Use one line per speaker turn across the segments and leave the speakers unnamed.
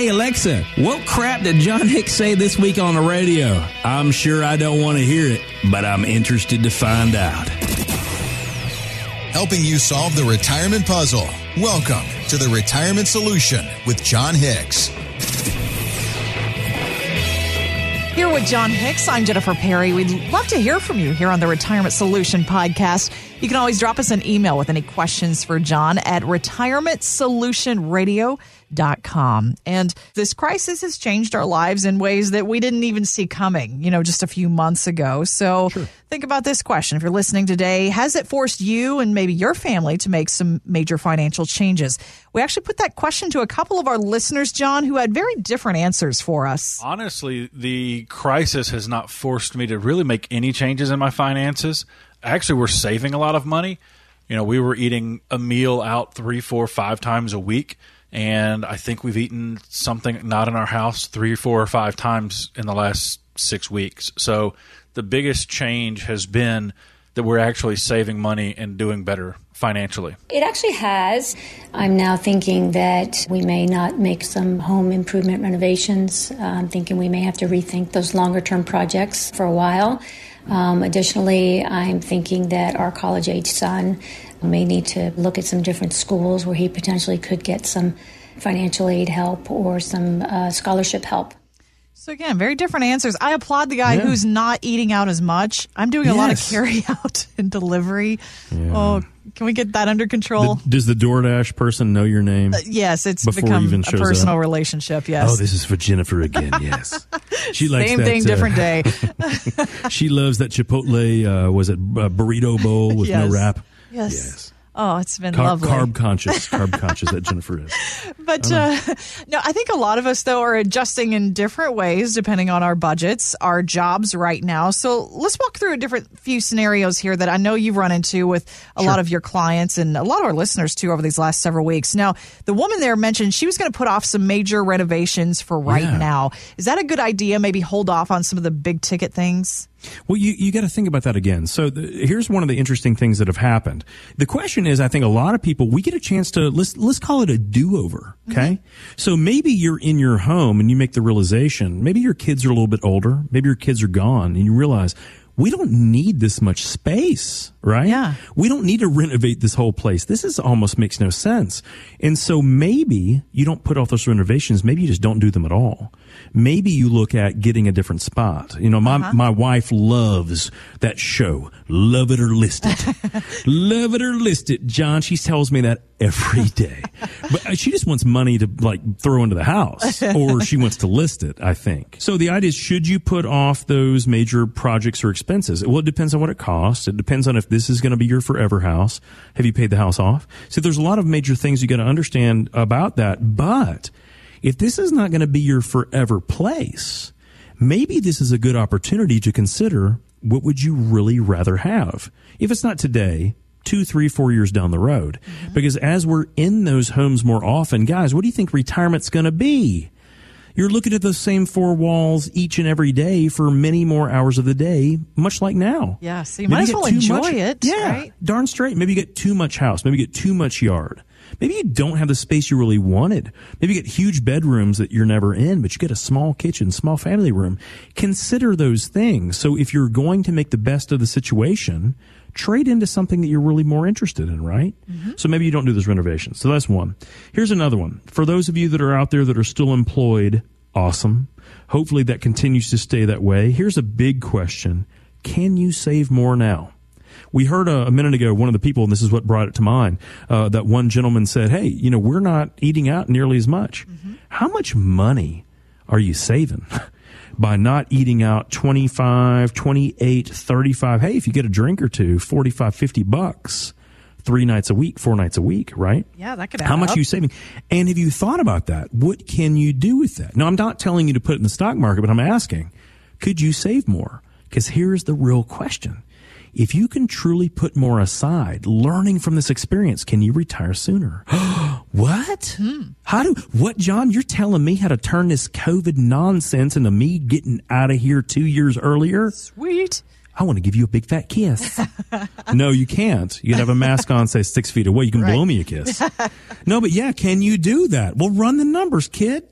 Hey Alexa, what crap did Jon Hicks say this week on the radio? I'm sure I don't want to hear it, but I'm interested to find out.
Helping you solve the retirement puzzle. Welcome to the Retirement Solution with Jon Hicks.
Here with Jon Hicks, I'm Jennifer Perry. We'd love to hear from you here on the Retirement Solution podcast. You can always drop us an email with any questions for Jon at retirementsolutionradio.com. And this crisis has changed our lives in ways that we didn't even see coming, you know, just a few months ago. So sure. think about this question. If you're listening today, has it forced you and maybe your family to make some major financial changes? We actually put that question to a couple of our listeners, Jon, who had very different answers for us.
Honestly, the crisis has not forced me to really make any changes in my finances actually we're saving a lot of money. You know, we were eating a meal out three, four, five times a week, and I think we've eaten something not in our house three, four, or five times in the last six weeks. So the biggest change has been that we're actually saving money and doing better financially?
It actually has. I'm now thinking that we may not make some home improvement renovations. Uh, I'm thinking we may have to rethink those longer term projects for a while. Um, additionally, I'm thinking that our college age son may need to look at some different schools where he potentially could get some financial aid help or some uh, scholarship help.
So again, very different answers. I applaud the guy yeah. who's not eating out as much. I'm doing a yes. lot of carry out and delivery. Yeah. Oh, can we get that under control?
The, does the DoorDash person know your name? Uh,
yes, it's become even a personal
up?
relationship. Yes.
Oh, this is for Jennifer again. Yes.
She likes same that, thing, uh, different day.
she loves that Chipotle. Uh, was it burrito bowl with yes. no wrap?
Yes. Yes. Oh, it's been
Car-
lovely.
Carb conscious, carb conscious that Jennifer is.
But uh, no, I think a lot of us though are adjusting in different ways depending on our budgets, our jobs right now. So let's walk through a different few scenarios here that I know you've run into with a sure. lot of your clients and a lot of our listeners too over these last several weeks. Now, the woman there mentioned she was going to put off some major renovations for right yeah. now. Is that a good idea? Maybe hold off on some of the big ticket things?
Well, you, you got to think about that again. So the, here's one of the interesting things that have happened. The question is, I think a lot of people, we get a chance to, let's, let's call it a do-over. Okay. Mm-hmm. So maybe you're in your home and you make the realization, maybe your kids are a little bit older, maybe your kids are gone and you realize, we don't need this much space, right?
Yeah.
We don't need to renovate this whole place. This is almost makes no sense. And so maybe you don't put off those renovations. Maybe you just don't do them at all maybe you look at getting a different spot. You know, my, uh-huh. my wife loves that show. Love it or list it. Love it or list it. Jon, she tells me that every day. but she just wants money to like throw into the house or she wants to list it, I think. So the idea is should you put off those major projects or expenses? Well, it depends on what it costs. It depends on if this is going to be your forever house. Have you paid the house off? So there's a lot of major things you got to understand about that, but if this is not going to be your forever place, maybe this is a good opportunity to consider what would you really rather have? If it's not today, two, three, four years down the road. Mm-hmm. Because as we're in those homes more often, guys, what do you think retirement's going to be? You're looking at the same four walls each and every day for many more hours of the day, much like now.
Yeah, so you Maybe might as well enjoy
much,
it.
Yeah,
right?
darn straight. Maybe you get too much house. Maybe you get too much yard. Maybe you don't have the space you really wanted. Maybe you get huge bedrooms that you're never in, but you get a small kitchen, small family room. Consider those things. So if you're going to make the best of the situation, trade into something that you're really more interested in, right? Mm-hmm. So maybe you don't do those renovations. So that's one. Here's another one. For those of you that are out there that are still employed, awesome. Hopefully that continues to stay that way. Here's a big question. Can you save more now? We heard a, a, minute ago one of the people, and this is what brought it to mind, uh, that one gentleman said, "Hey, you know, we're not eating out nearly as much. Mm-hmm. How much money are you saving?" by not eating out 25, 28, 35. Hey, if you get a drink or two, 45, 50 bucks three nights a week, four nights a week, right?
Yeah, that could
How much
up.
are you saving? And have you thought about that? What can you do with that? Now, I'm not telling you to put it in the stock market, but I'm asking, could you save more? Because here's the real question if you can truly put more aside, learning from this experience, can you retire sooner? what? Hmm. How do, what, Jon? You're telling me how to turn this COVID nonsense into me getting out of here two years earlier?
Sweet.
I want to give you a big fat kiss. no, you can't. You can have a mask on, say six feet away. You can right. blow me a kiss. no, but yeah, can you do that? Well, run the numbers, kid.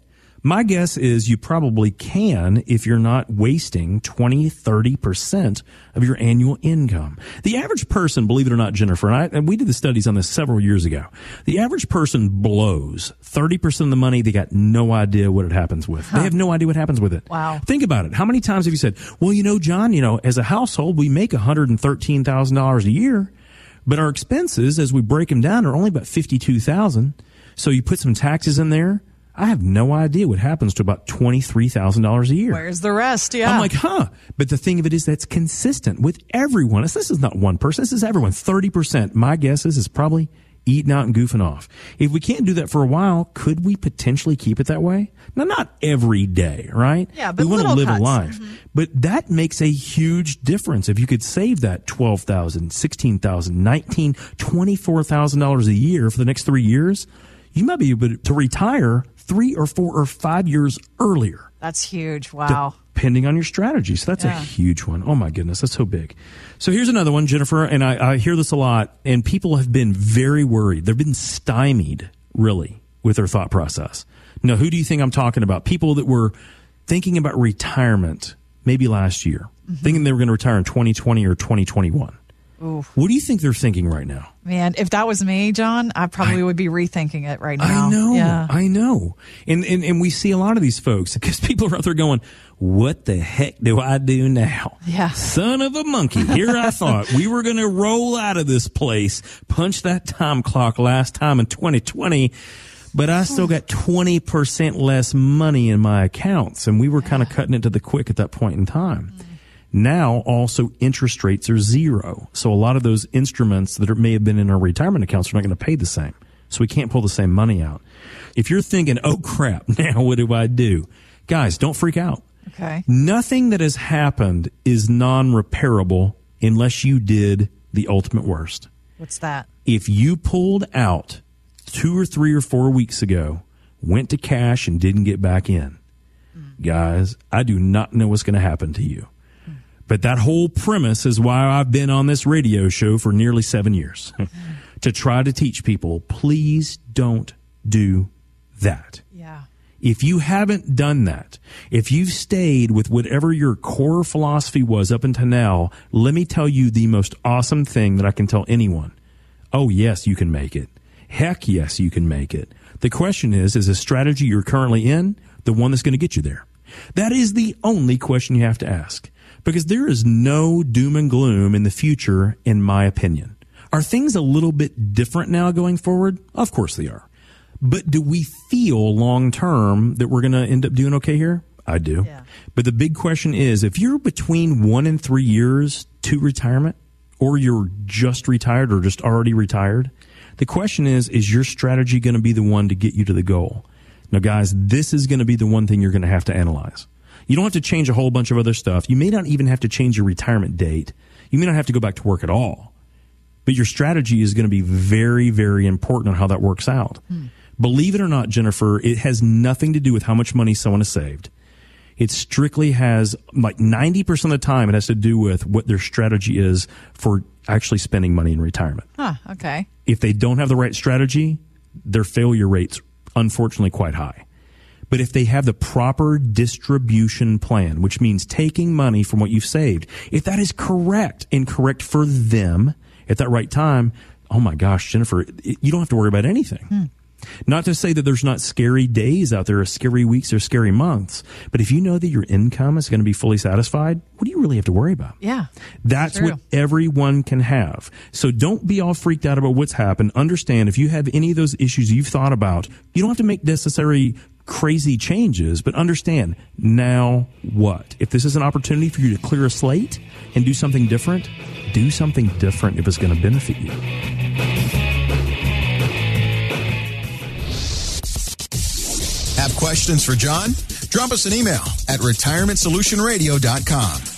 My guess is you probably can if you're not wasting 20, 30% of your annual income. The average person, believe it or not, Jennifer, and, I, and we did the studies on this several years ago. The average person blows 30% of the money they got no idea what it happens with. They have no idea what happens with it.
Wow.
Think about it. How many times have you said, well, you know, Jon, you know, as a household, we make $113,000 a year, but our expenses, as we break them down, are only about 52,000. So you put some taxes in there. I have no idea what happens to about $23,000 a year.
Where's the rest? Yeah.
I'm like, huh. But the thing of it is that's consistent with everyone. This is not one person. This is everyone. 30%. My guess is, is probably eating out and goofing off. If we can't do that for a while, could we potentially keep it that way? Now, not every day, right?
Yeah, but
we want to live
cuts.
a life. Mm-hmm. But that makes a huge difference. If you could save that $12,000, $16,000, $19,000, $24,000 a year for the next three years, you might be able to retire three or four or five years earlier
That's huge. Wow.
depending on your strategy. So that's a huge one. Oh my goodness, that's so big. So here's another one, Jennifer, and I, I hear this a lot, and people have been very worried. They've been stymied, really, with their thought process. Now, who do you think I'm talking about? People that were thinking about retirement maybe last year,
Mm-hmm.
thinking they were going to retire in 2020 or 2021. What do you think they're thinking right now?
Man, if that was me, Jon, I probably would be rethinking it right now.
I know.
Yeah.
I know. And, and and we see a lot of these folks because people are out there going, "What the heck do I do now?"
Yeah.
Son of a monkey. Here I thought we were going to roll out of this place, punch that time clock last time in 2020, but I still got 20% less money in my accounts and we were kind of cutting it to the quick at that point in time. Mm. Now also interest rates are zero. So a lot of those instruments that are, may have been in our retirement accounts are not going to pay the same. So we can't pull the same money out. If you're thinking, oh crap, now what do I do? Guys, don't freak out.
Okay.
Nothing that has happened is non repairable unless you did the ultimate worst.
What's that?
If you pulled out two or three or four weeks ago, went to cash and didn't get back in, mm. guys, I do not know what's going to happen to you. But that whole premise is why I've been on this radio show for nearly seven years hmm. to try to teach people please don't do that.
Yeah.
If you haven't done that, if you've stayed with whatever your core philosophy was up until now, let me tell you the most awesome thing that I can tell anyone. Oh, yes, you can make it. Heck, yes, you can make it. The question is, is the strategy you're currently in the one that's going to get you there? That is the only question you have to ask because there is no doom and gloom in the future, in my opinion. Are things a little bit different now going forward? Of course they are. But do we feel long term that we're going to end up doing okay here? I do.
Yeah.
But the big question is if you're between one and three years to retirement, or you're just retired or just already retired, the question is is your strategy going to be the one to get you to the goal? Now, guys, this is going to be the one thing you're going to have to analyze. You don't have to change a whole bunch of other stuff. You may not even have to change your retirement date. You may not have to go back to work at all but your strategy is going to be very, very important on how that works out. Hmm. Believe it or not, Jennifer, it has nothing to do with how much money someone has saved. It strictly has like 90% of the time, it has to do with what their strategy is for actually spending money in retirement.
Huh. Okay.
If they don't have the right strategy, their failure rate's unfortunately quite high. But if they have the proper distribution plan, which means taking money from what you've saved, if that is correct and correct for them at that right time, oh my gosh, Jennifer, you don't have to worry about anything. Hmm. Not to say that there's not scary days out there, or scary weeks, or scary months, but if you know that your income is going to be fully satisfied, what do you really have to worry about?
Yeah.
That's
True.
what everyone can have. So don't be all freaked out about what's happened. Understand if you have any of those issues you've thought about, you don't have to make necessary crazy changes, but understand now what? If this is an opportunity for you to clear a slate and do something different, do something different if it's going to benefit you.
Have questions for Jon? Drop us an email at retirementsolutionradio.com.